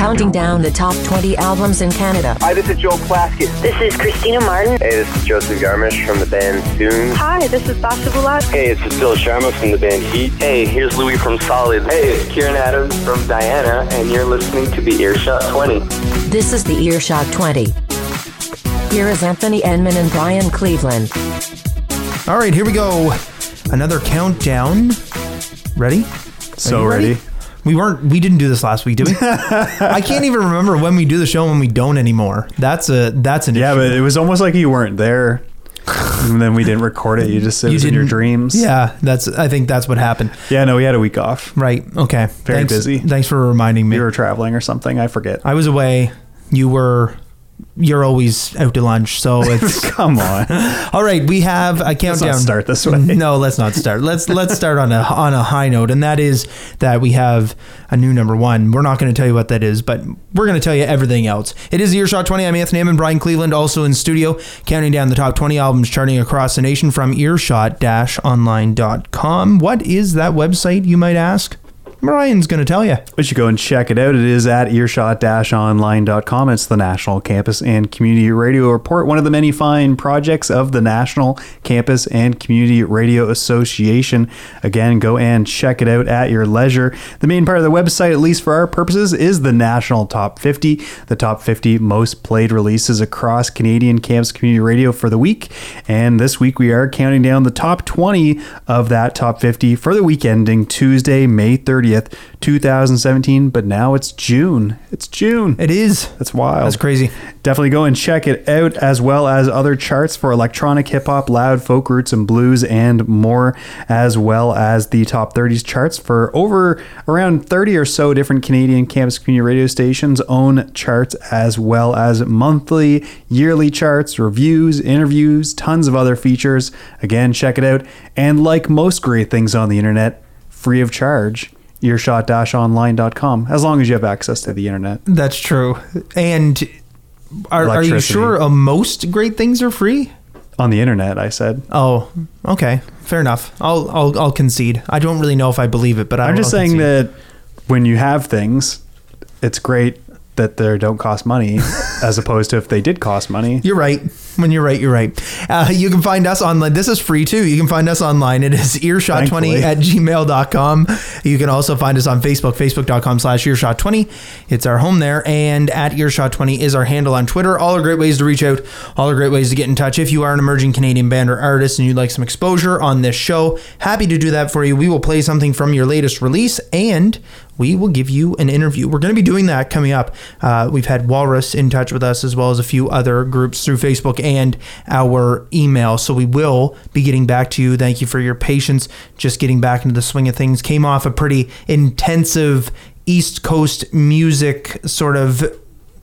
counting down the top 20 albums in Canada. Hi, this is Joel Plaskett. This is Christina Martin. Hey, this is Joseph Garmish from the band Soon. Hi, this is Basia Bulat. Hey, it's Cecilia Sharma from the band Heat. Hey, here's Louis from Solid. Hey, it's Kieran Adams from Diana, and you're listening to the Earshot 20. This is the Earshot 20. Here is Anthony Enman and Brian Cleveland. All right, here we go. Another countdown. Ready? So ready? ready? We weren't. We didn't do this last week, did we? I can't even remember when we do the show and when we don't anymore. That's a that's an yeah, issue. but it was almost like you weren't there. and then we didn't record it. You just it you was in your dreams. Yeah, that's. I think that's what happened. Yeah, no, we had a week off. Right. Okay. Very thanks, busy. Thanks for reminding me. You were traveling or something. I forget. I was away. You were you're always out to lunch, so it's come on. All right, we have a countdown. Let's start this way. No, let's not start. Let's let's start on a on a high note, and that is that we have a new number one. We're not going to tell you what that is, but we're going to tell you everything else. It is Earshot 20. I'm Anthony and Brian Cleveland, also in studio, counting down the top 20 albums charting across the nation from earshot-online.com. What is that website, you might ask? Brian's going to tell you. We should go and check it out. It is at earshot-online.com. It's the National Campus and Community Radio Report, one of the many fine projects of the National Campus and Community Radio Association. Again, go and check it out at your leisure. The main part of the website, at least for our purposes, is the National Top 50, the top 50 most played releases across Canadian campus community radio for the week. And this week we are counting down the top 20 of that top 50 for the week ending Tuesday, May 30th. 30th, 2017, but now it's June. It's June. It is. That's wild. That's crazy. Definitely go and check it out, as well as other charts for electronic hip hop, loud folk roots and blues, and more, as well as the top 30s charts for over around 30 or so different Canadian campus community radio stations' own charts, as well as monthly, yearly charts, reviews, interviews, tons of other features. Again, check it out. And like most great things on the internet, free of charge earshot-online.com as long as you have access to the internet. That's true. And are, are you sure uh, most great things are free? On the internet, I said. Oh, okay. Fair enough. I'll I'll, I'll concede. I don't really know if I believe it, but I I'm just saying concede. that when you have things, it's great that they don't cost money as opposed to if they did cost money. You're right. When you're right, you're right. Uh, you can find us online. This is free too. You can find us online. It is earshot20 at gmail.com. You can also find us on Facebook, facebook.com slash earshot20. It's our home there. And at earshot20 is our handle on Twitter. All are great ways to reach out. All are great ways to get in touch. If you are an emerging Canadian band or artist and you'd like some exposure on this show, happy to do that for you. We will play something from your latest release and we will give you an interview. We're going to be doing that coming up. Uh, we've had Walrus in touch with us as well as a few other groups through Facebook and our email. So we will be getting back to you. Thank you for your patience. Just getting back into the swing of things. Came off a pretty intensive East Coast music sort of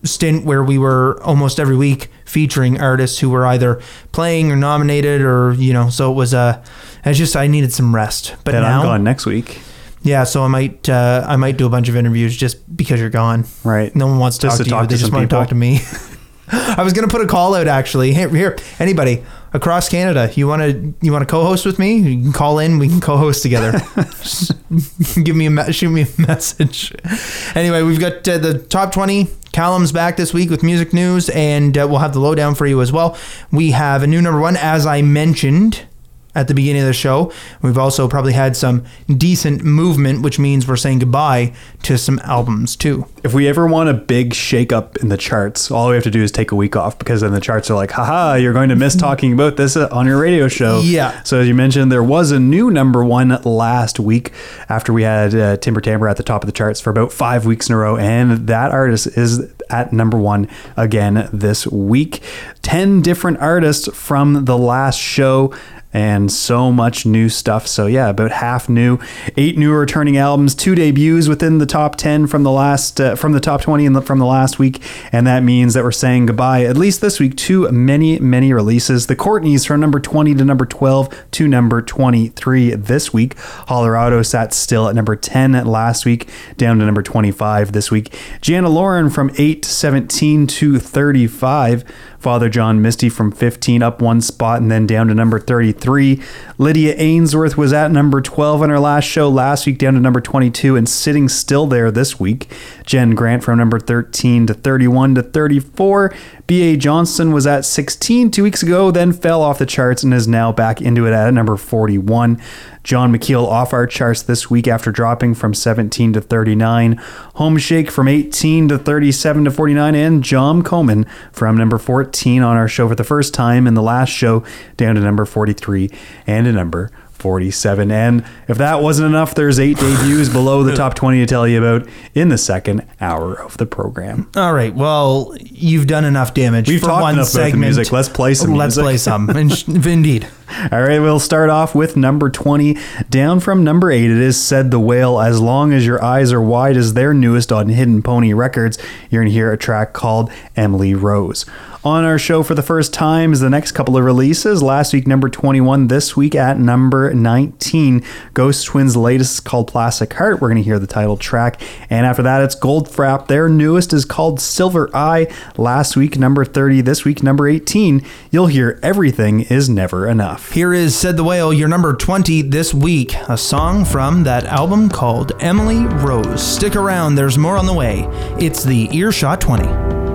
stint where we were almost every week featuring artists who were either playing or nominated or you know so it was a uh, it's just I needed some rest but and now I'm gone next week yeah, so I might uh, I might do a bunch of interviews just because you're gone. Right. No one wants to Just talk to to, talk you. to They just some want to talk to me. I was gonna put a call out actually. Here, here, anybody across Canada, you want to you want to co-host with me? You can call in. We can co-host together. Just Give me a me- shoot me a message. Anyway, we've got uh, the top twenty. Calum's back this week with music news, and uh, we'll have the lowdown for you as well. We have a new number one, as I mentioned at the beginning of the show. We've also probably had some decent movement, which means we're saying goodbye to some albums too. If we ever want a big shake up in the charts, all we have to do is take a week off because then the charts are like, haha, you're going to miss talking about this uh, on your radio show. Yeah. So as you mentioned, there was a new number one last week after we had uh, Timber Timbre at the top of the charts for about five weeks in a row. And that artist is at number one again this week. 10 different artists from the last show and so much new stuff. So yeah, about half new, eight new returning albums, two debuts within the top 10 from the last uh, from the top 20 in the, from the last week, and that means that we're saying goodbye at least this week to many many releases. The Courtneys from number 20 to number 12 to number 23 this week. Colorado sat still at number 10 last week, down to number 25 this week. Jana Lauren from 8 to 17 to 35. Father John Misty from 15 up one spot and then down to number 33 three. Lydia Ainsworth was at number 12 on her last show last week, down to number 22, and sitting still there this week. Jen Grant from number 13 to 31 to 34. B.A. Johnston was at 16 two weeks ago, then fell off the charts and is now back into it at number 41. Jon McKiel off our charts this week after dropping from 17 to 39. Homeshake from 18 to 37 to 49. And John Coleman from number 14 on our show for the first time in the last show down to number 43 and to number 47. And if that wasn't enough, there's eight debuts below the top 20 to tell you about in the second hour of the program. All right. Well, you've done enough damage We've for talked one enough about the segment. music. Let's play some Let's music. play some. Indeed. All right, we'll start off with number 20. Down from number 8, it is Said the Whale. As long as your eyes are wide is their newest on Hidden Pony Records. You're going to hear a track called Emily Rose. On our show for the first time is the next couple of releases. Last week, number 21. This week at number 19, Ghost Twin's latest is called Plastic Heart. We're going to hear the title track. And after that, it's Goldfrapp. Their newest is called Silver Eye. Last week, number 30. This week, number 18. You'll hear Everything is Never Enough. Here is Said the Whale, your number 20 this week. A song from that album called Emily Rose. Stick around, there's more on the way. It's the Earshot 20.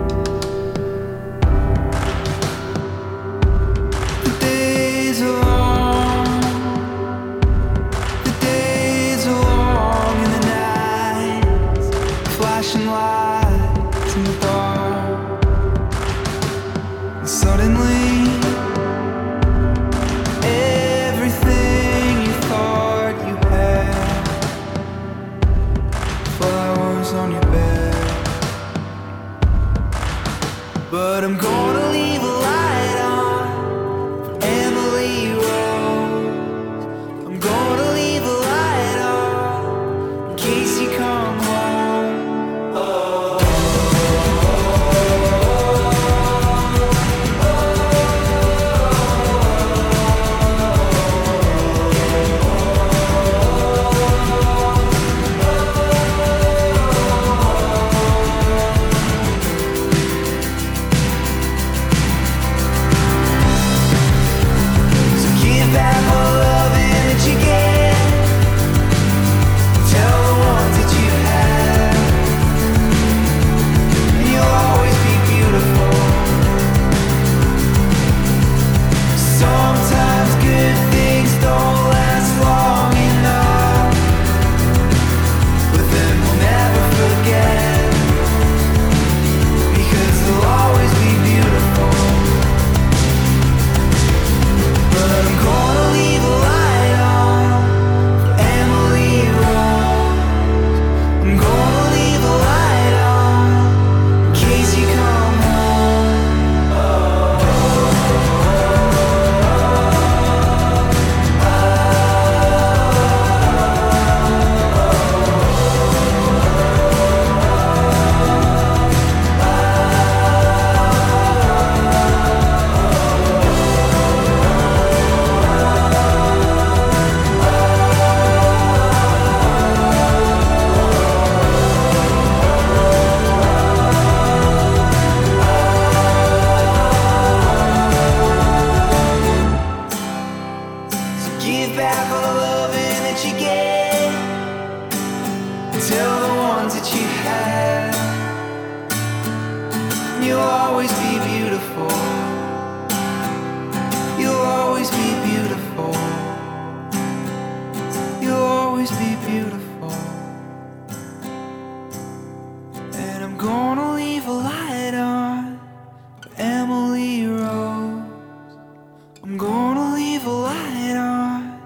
Leave a light on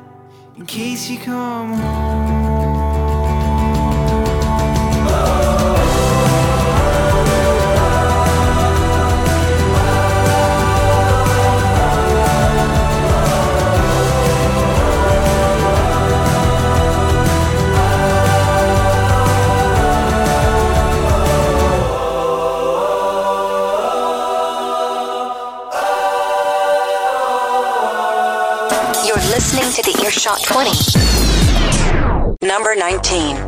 in case you come home. Earshot 20. Number 19.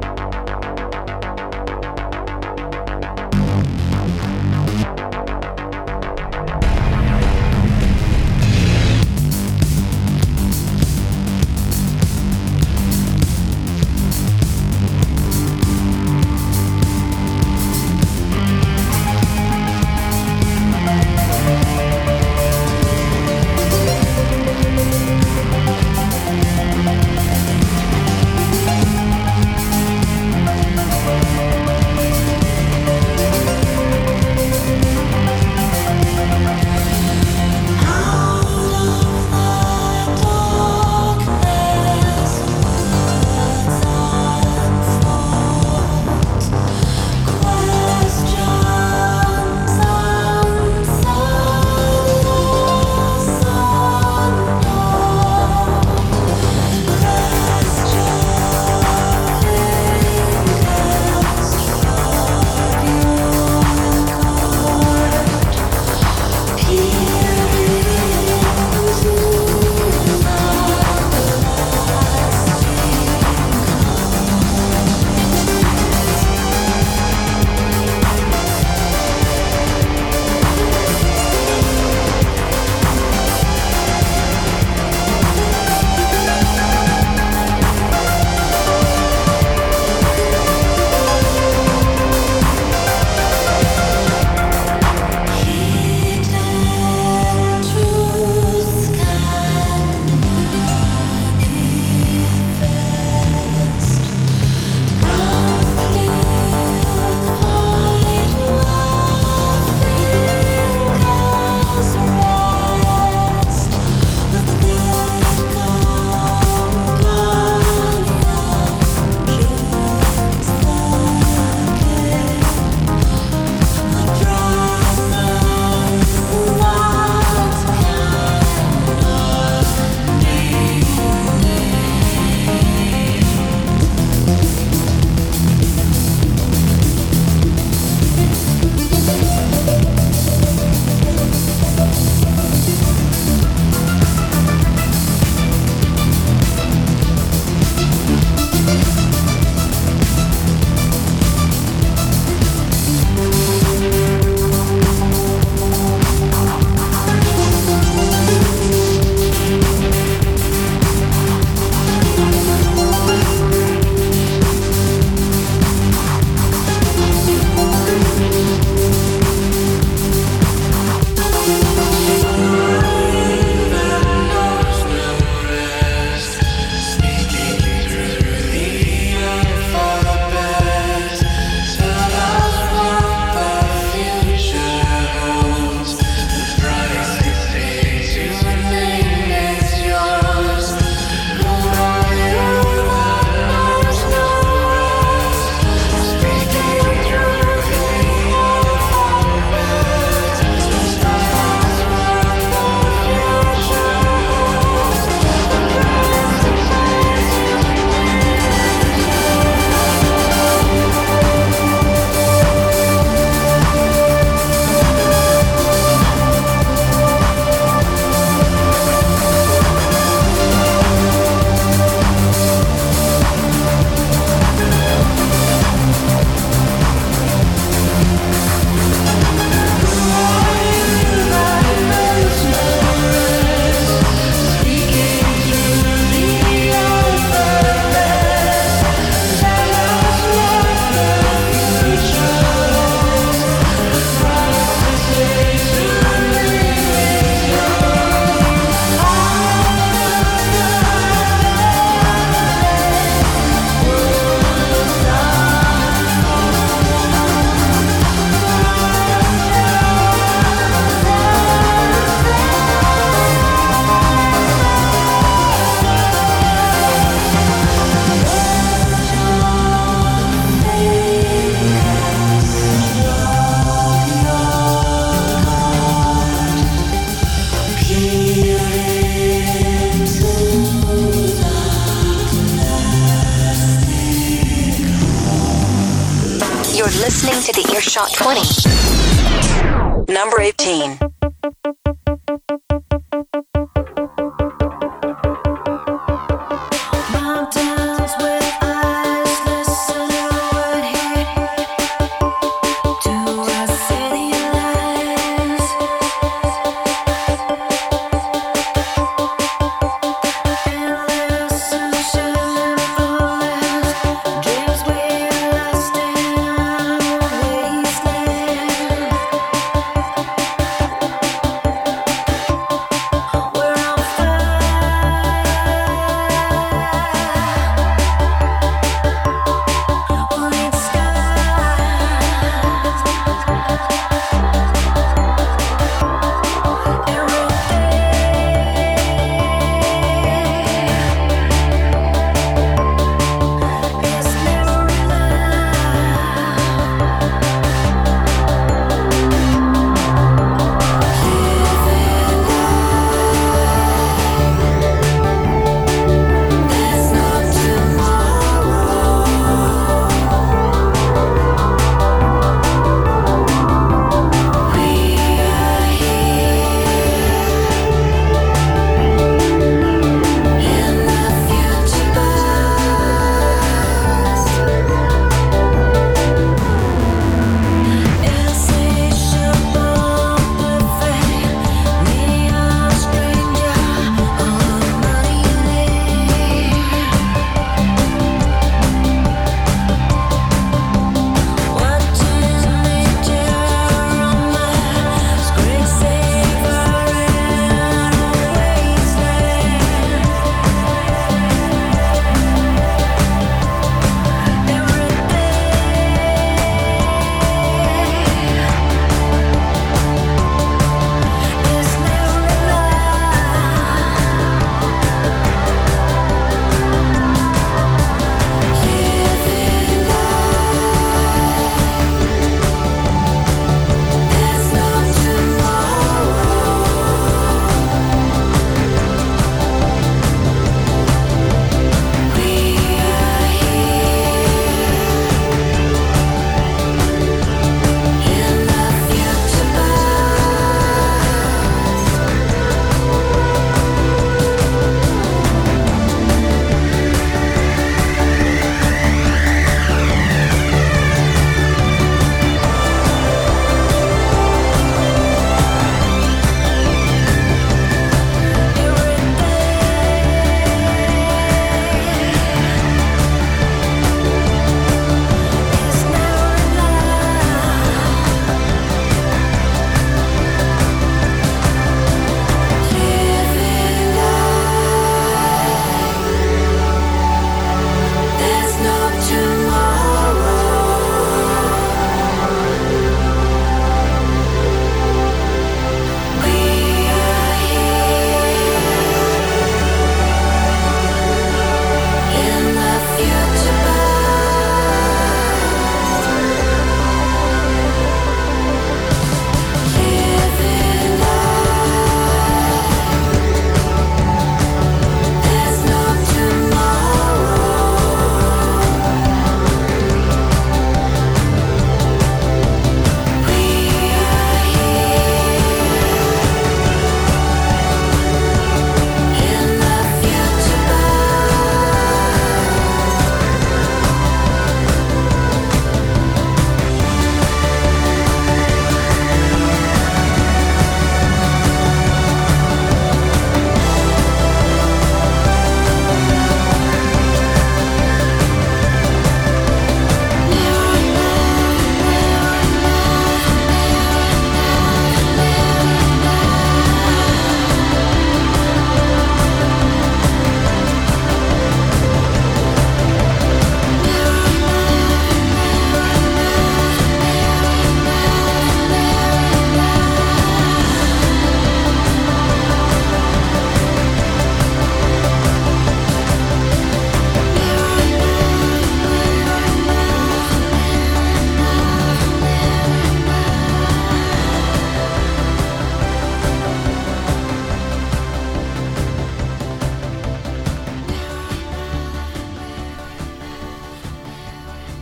Earshot 20.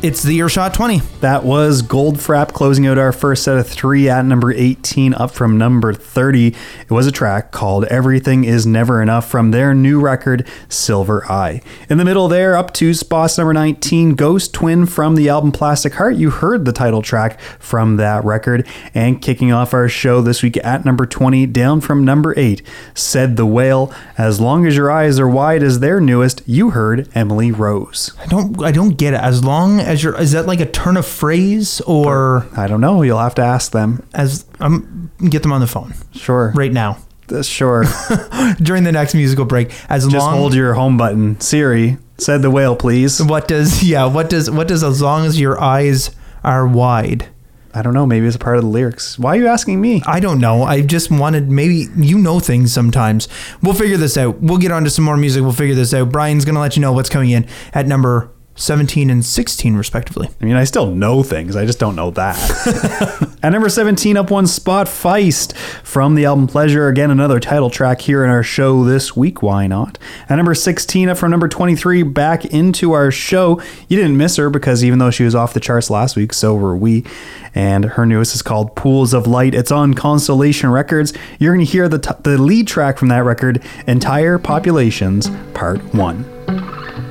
It's the Earshot 20. That was Goldfrapp closing out our first set of three at number 18, up from number 30. It was a track called Everything Is Never Enough from their new record, Silver Eye. In the middle there, up to spots number 19, Ghost Twin from the album Plastic Heart. You heard the title track from that record. And kicking off our show this week at number 20, down from number 8, Said the Whale. As long as your eyes are wide as their newest, you heard Emily Rose. I don't I don't get it. As long as is that like a turn of phrase or I don't know. You'll have to ask them. as I'm get them on the phone Sure. right now Uh, Sure. during the next musical break. As Just long hold your home button. Siri, said the whale, please. what does yeah what does what does as long as your eyes are wide I don't know. Maybe it's a part of the lyrics. Why are you asking me? I don't know. I just wanted maybe you know things sometimes. We'll figure this out. We'll get on to some more music. We'll figure this out. Brian's gonna let you know what's coming in at number 17 and 16 respectively. I mean, I still know things. I just don't know that. At number 17, up one spot, Feist from the album Pleasure. Again, another title track here in our show this week. Why not? At number 16, up from number 23, back into our show. You didn't miss her because even though she was off the charts last week, so were we. And her newest is called Pools of Light. It's on Constellation Records. You're going to hear the, t- the lead track from that record, Entire Populations, Part 1.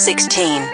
16.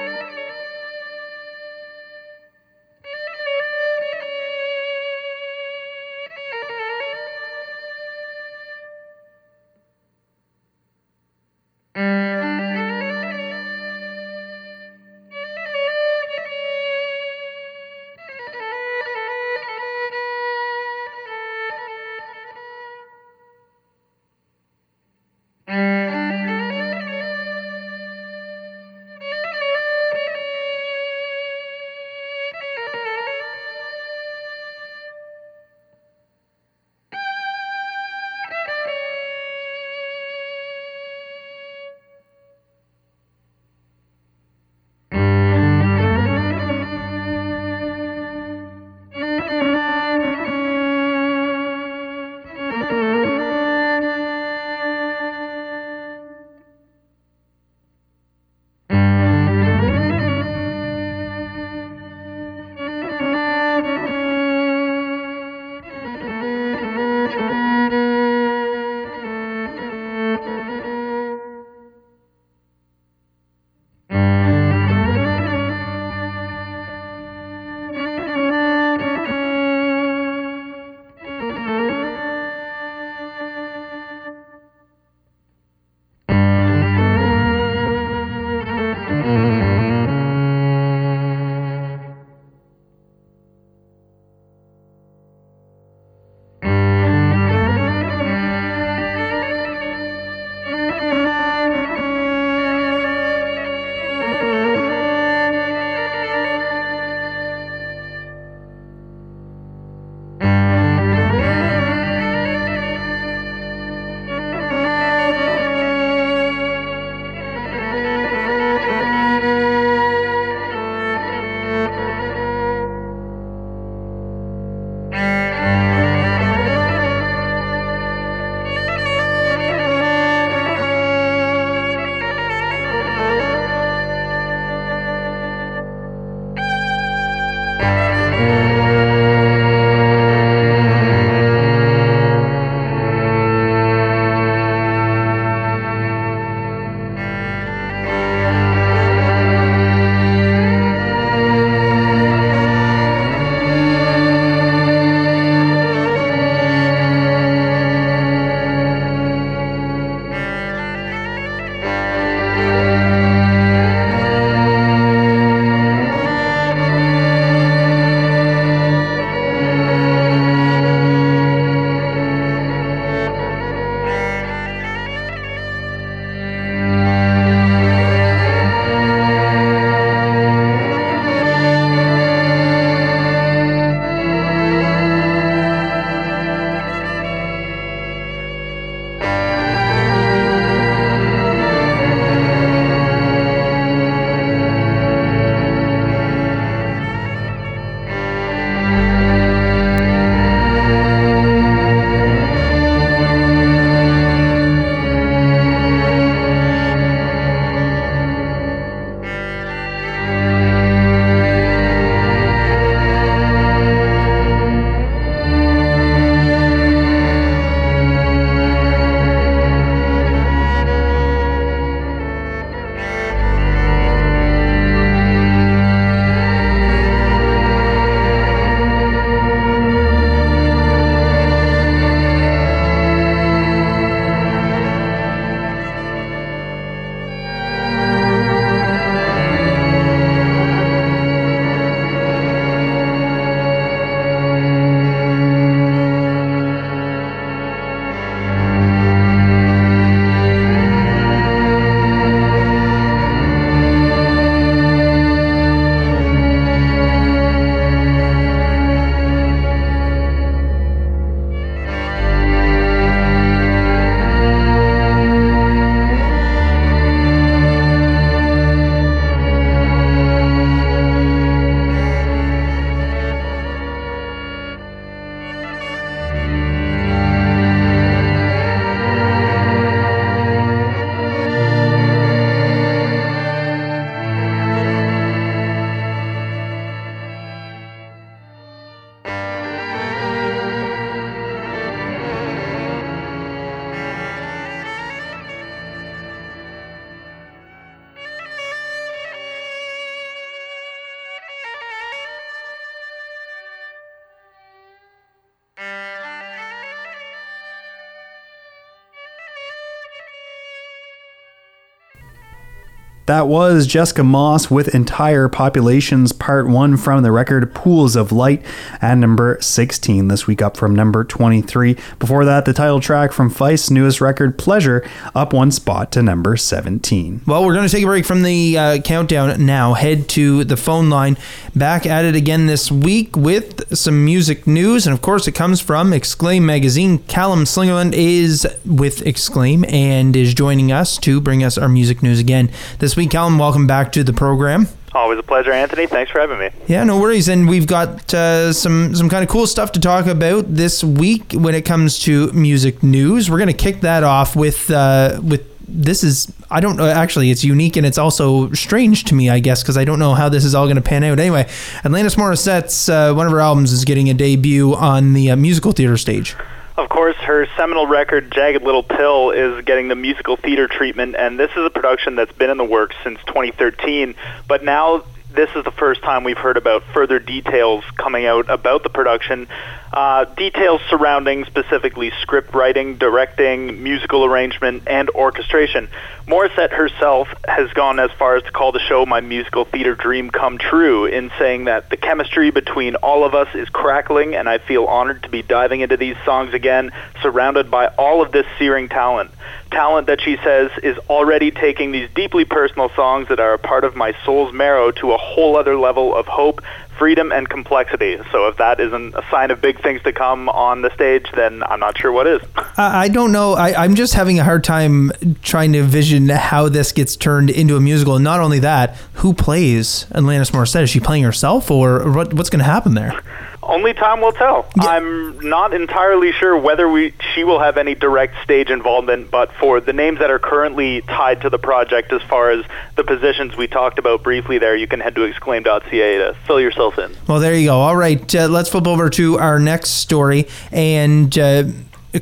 That was Jessica Moss with Entire Populations Part 1 from the record Pools of Light at number 16 this week, up from number 23. Before that, the title track from Feist's newest record, Pleasure, up one spot to number 17. Well, we're going to take a break from the uh, countdown now. Head to the phone line. Back at it again this week with some music news. And of course, it comes from Exclaim Magazine. Calum Slingerland is with Exclaim and is joining us to bring us our music news again. This week, Calum, welcome back to the program. Always a pleasure, Anthony. Thanks for having me. Yeah, no worries. And we've got uh, some some kind of cool stuff to talk about this week when it comes to music news. We're going to kick that off with uh, with this is I don't know actually it's unique and it's also strange to me I guess because I don't know how this is all going to pan out. Anyway, Alanis Morissette's uh, one of her albums is getting a debut on the uh, musical theater stage. Of course, her seminal record, Jagged Little Pill, is getting the musical theater treatment, and this is a production that's been in the works since 2013. But now this is the first time we've heard about further details coming out about the production. Uh, details surrounding specifically script writing, directing, musical arrangement, and orchestration. Morissette herself has gone as far as to call the show my musical theater dream come true in saying that the chemistry between all of us is crackling, and I feel honored to be diving into these songs again, surrounded by all of this searing talent. Talent that she says is already taking these deeply personal songs that are a part of my soul's marrow to a whole other level of hope, freedom, and complexity. So if that isn't a sign of big things to come on the stage, then I'm not sure what is. I, don't know. I, I'm just having a hard time trying to envision how this gets turned into a musical. And not only that, who plays Alanis Morissette? Is she playing herself, or what, what's going to happen there? Only time will tell. I'm not entirely sure whether we she will have any direct stage involvement, but for the names that are currently tied to the project, as far as the positions we talked about briefly there, you can head to exclaim.ca to fill yourself in. Well, there you go. All right, uh, let's flip over to our next story and. Uh,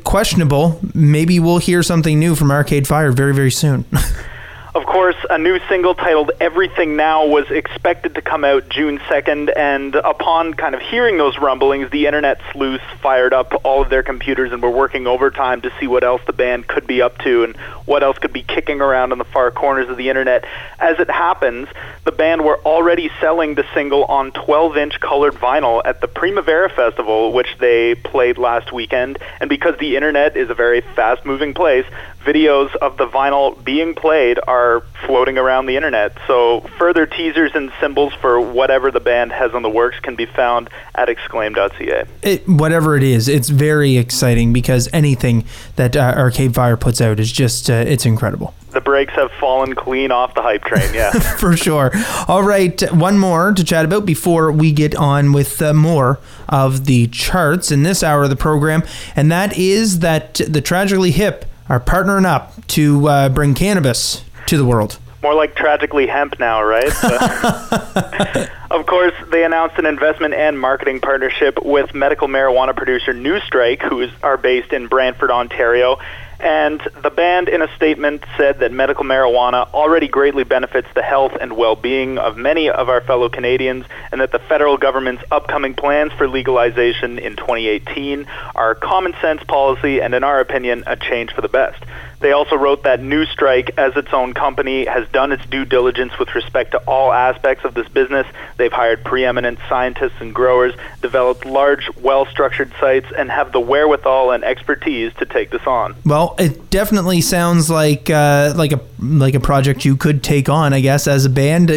questionable. Maybe we'll hear something new from Arcade Fire very, very soon. Of course, a new single titled Everything Now was expected to come out June 2nd, and upon kind of hearing those rumblings, the internet sleuths fired up all of their computers and were working overtime to see what else the band could be up to and what else could be kicking around in the far corners of the internet. As it happens, the band were already selling the single on 12 inch colored vinyl at the Primavera Festival, which they played last weekend, and because the internet is a very fast moving place, videos of the vinyl being played are floating around the internet. So further teasers and symbols for whatever the band has on the works can be found at exclaim.ca. It, whatever it is, it's very exciting because anything that uh, Arcade Fire puts out is just uh, it's incredible. The brakes have fallen clean off the hype train, yeah. For sure. All right, one more to chat about before we get on with uh, more of the charts in this hour of the program, and that is that the Tragically Hip are partnering up to uh, bring cannabis to the world. More like tragically hemp now, right? of course, they announced an investment and marketing partnership with medical marijuana producer Newstrike, who is, are based in Brantford, Ontario. And the band, in a statement, said that medical marijuana already greatly benefits the health and well being of many of our fellow Canadians, and that the federal government's upcoming plans for legalization in 2018 are common sense policy and, in our opinion, a change for the best. They also wrote that Newstrike, as its own company, has done its due diligence with respect to all aspects of this business. They've hired preeminent scientists and growers, developed large, well structured sites, and have the wherewithal and expertise to take this on. Well, it definitely sounds like uh, like a like a project you could take on, I guess, as a band.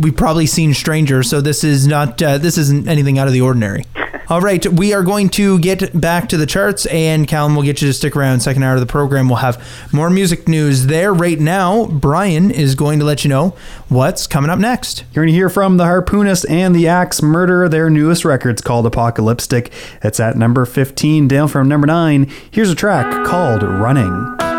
We've probably seen Strangers, so this is not uh, this isn't anything out of the ordinary. All right, we are going to get back to the charts, and Calum will get you to stick around. Second hour of the program, we'll have more music news there. Right now, Brian is going to let you know what's coming up next. You're going to hear from the Harpoonist and the Axe Murder. Their newest record's called Apocalyptic. It's at number 15, down from number 9. Here's a track called Running.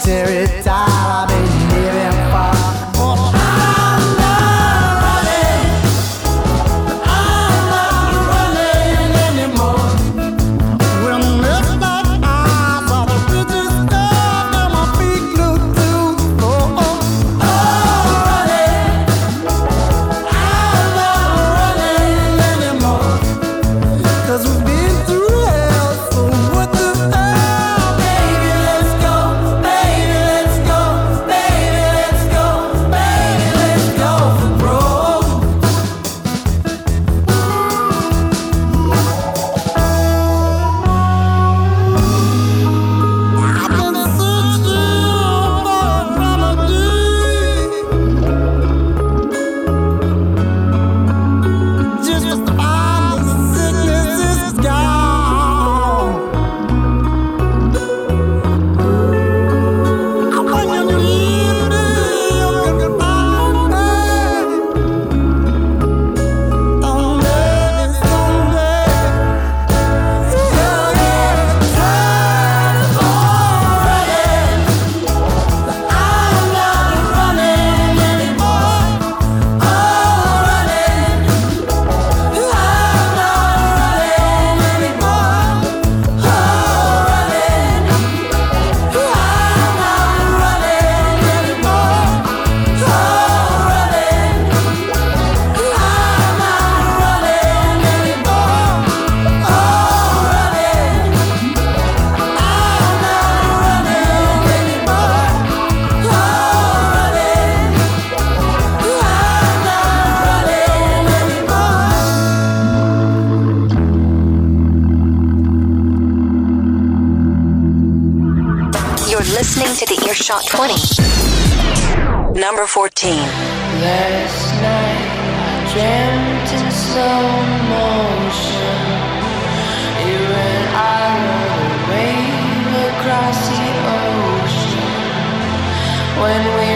tear it Earshot 20. Number 14. Last night I dreamt in slow motion. You and I rode across the ocean. When we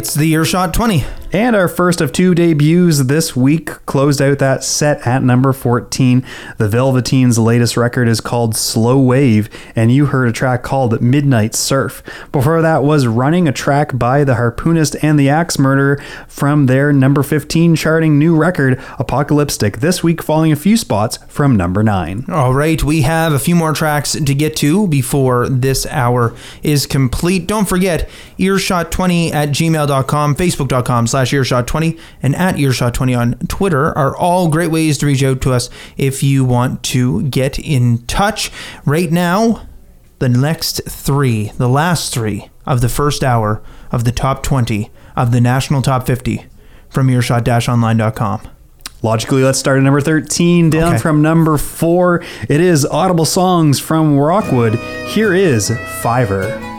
It's the Earshot 20. And our first of two debuts this week closed out that set at number 14. The Velveteins latest record is called Slow Wave, and you heard a track called Midnight Surf. Before that was Running, a track by The Harpoonist and The Axe Murderer from their number 15 charting new record, Apocalyptic, this week falling a few spots from number 9. All right, we have a few more tracks to get to before this hour is complete. Don't forget, earshot20 at gmail.com, facebook.com slash earshot20, and at earshot20 on Twitter are all great ways to reach out to us if you want to get in touch. Right now, the next three, the last three of the first hour of the top 20 of the national top 50 from earshot online.com. Logically, let's start at number 13, down okay. from number four. It is Audible Songs from Rockwood. Here is Fiver.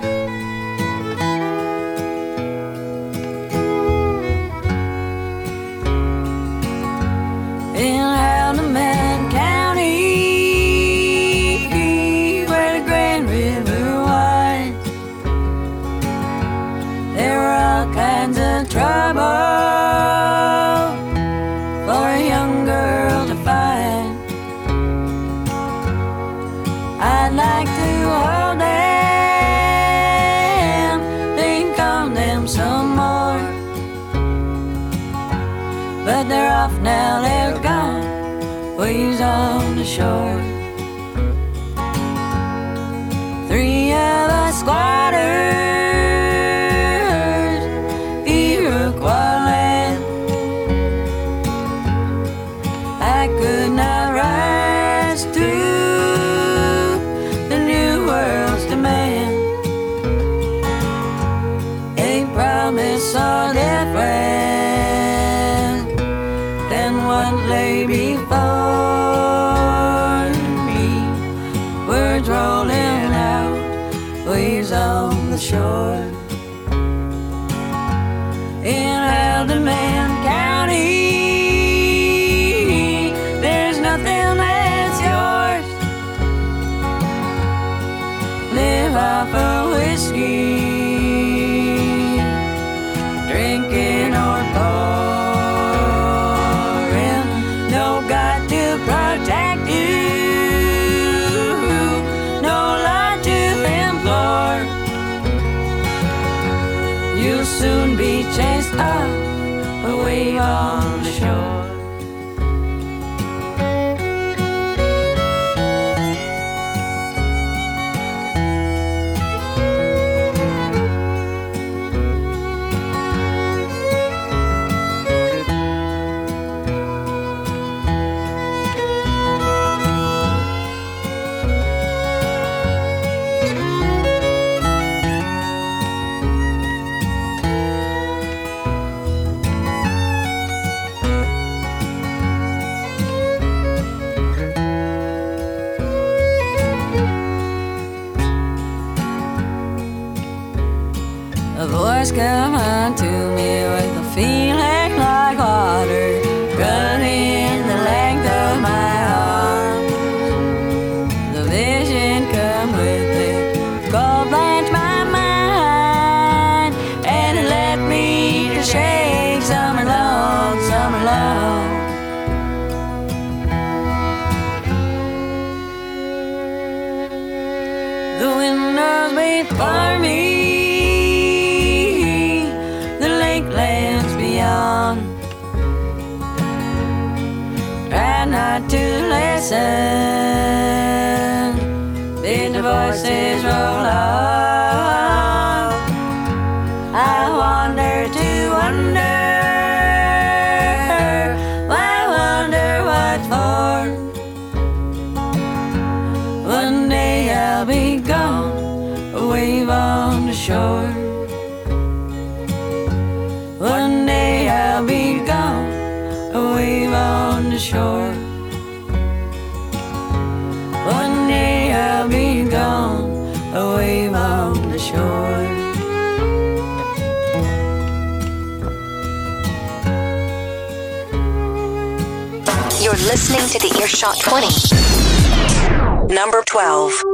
stop. shore. One day I'll be gone, a wave on the shore. One day I'll be gone, a wave on the shore. You're listening to the Earshot 20, number 12.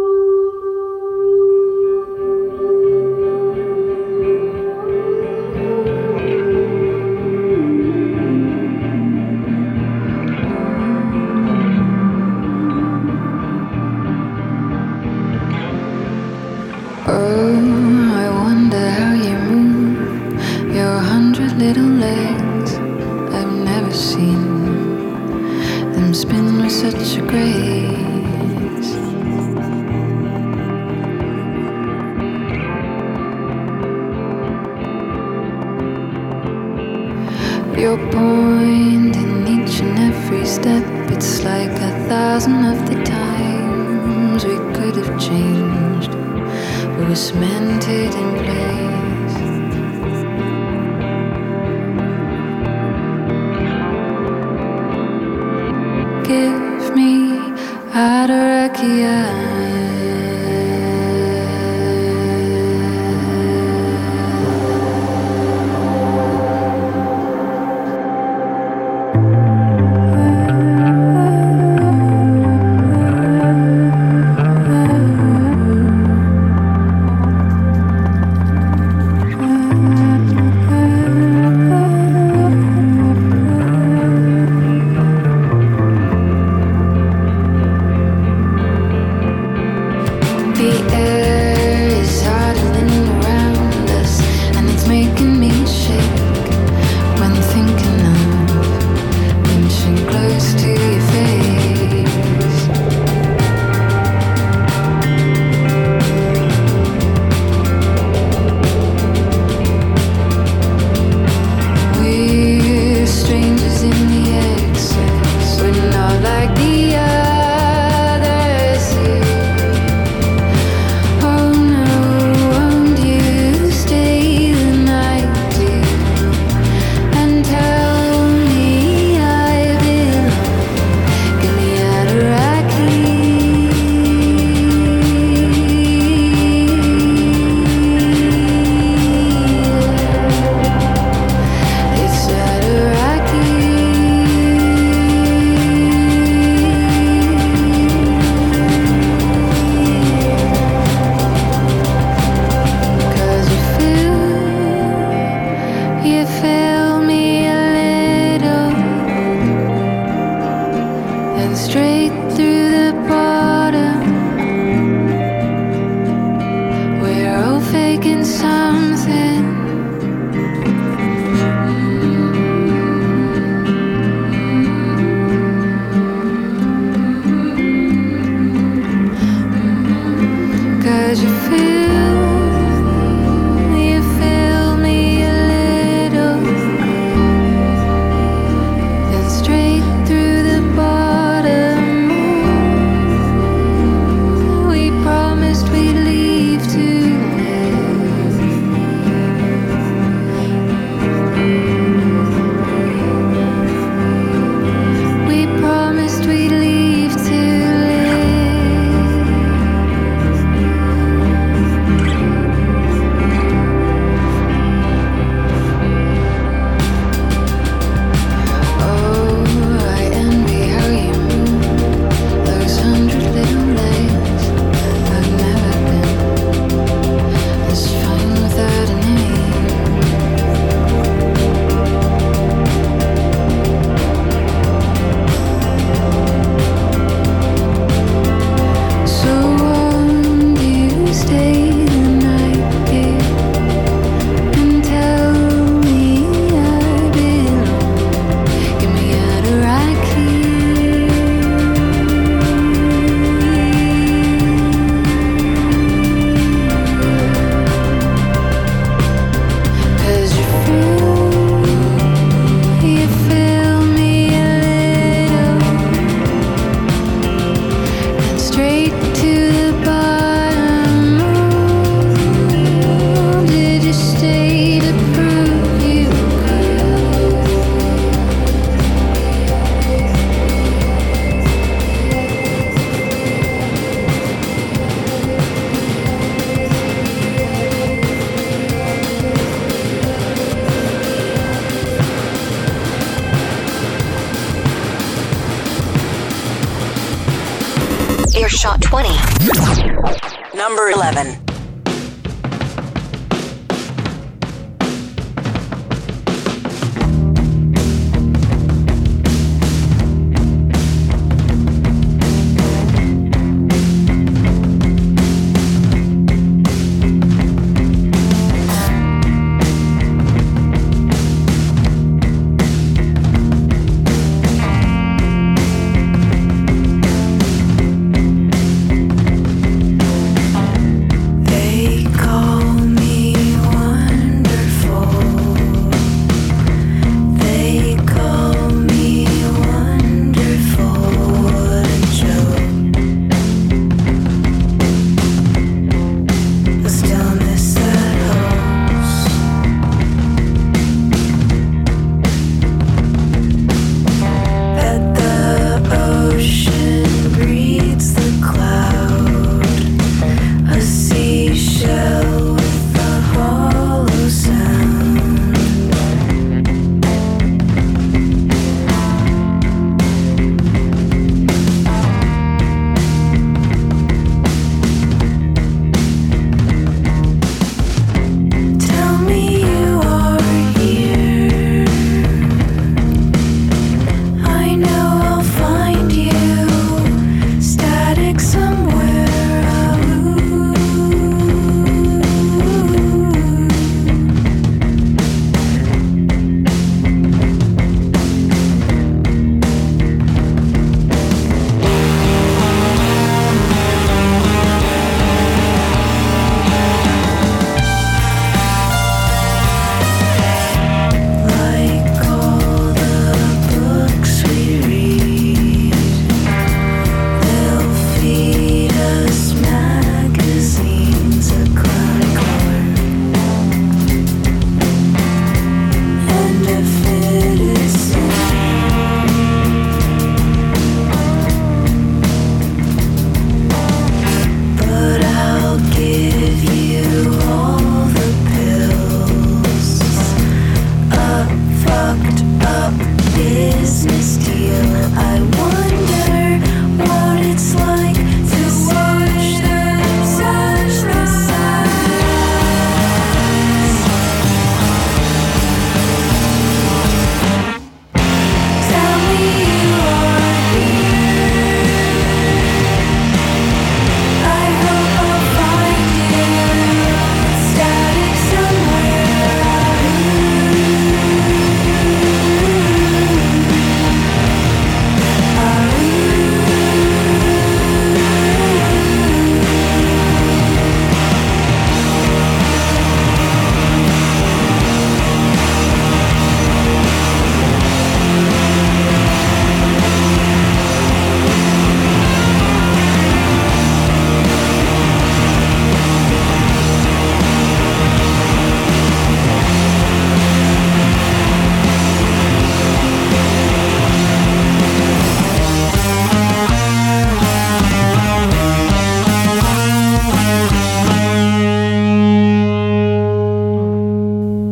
Earshot 20. Number 11.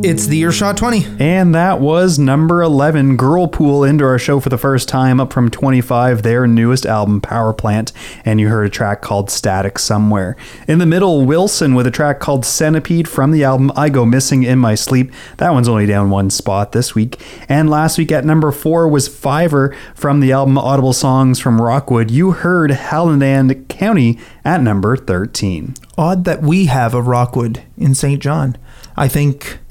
It's the Earshot 20. And that was number 11, Girlpool, into our show for the first time, up from 25, their newest album, Power Plant. And you heard a track called Static Somewhere. In the middle, Wilson with a track called Centipede from the album I Go Missing in My Sleep. That one's only down one spot this week. And last week at number four was Fiver from the album Audible Songs from Rockwood. You heard Howland County at number 13. Odd that we have a Rockwood in St. John. I think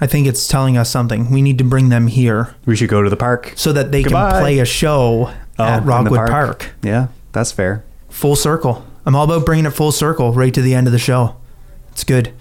I think it's telling us something. We need to bring them here We should go to the park. so that they Goodbye. can play a show Oh, in at the Rockwood Park. Yeah, that's fair. Full circle. I'm all about bringing it full circle right to the end of the show. It's good.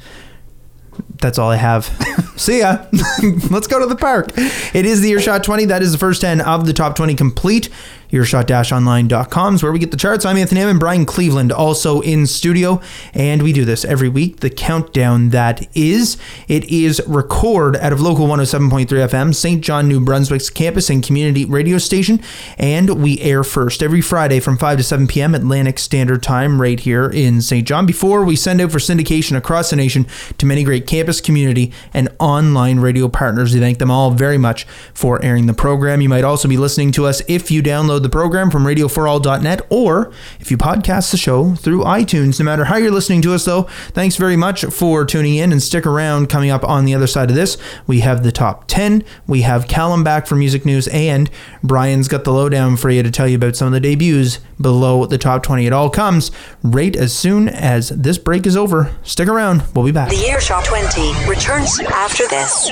That's all I have. See ya. Let's go to the park. It is the Earshot 20. That is the first 10 of the top 20 complete. Earshot-online.com is where we get the charts. I'm Anthony Enman, Brian Cleveland also in studio, and we do this every week. The countdown that is, it is record out of local 107.3 FM, St. John, New Brunswick's campus and community radio station, and we air first every Friday from 5 to 7 p.m. Atlantic Standard Time right here in St. John before we send out for syndication across the nation to many great campus, community, and online radio partners. We thank them all very much for airing the program. You might also be listening to us if you download the program from radioforall.net or if you podcast the show through iTunes. No matter how you're listening to us, though, thanks very much for tuning in and stick around. Coming up on the other side of this, we have the top 10. We have Calum back for music news, and Brian's got the lowdown for you to tell you about some of the debuts below the top 20. It all comes right as soon as this break is over. Stick around. We'll be back. The Earshot 20 returns after this.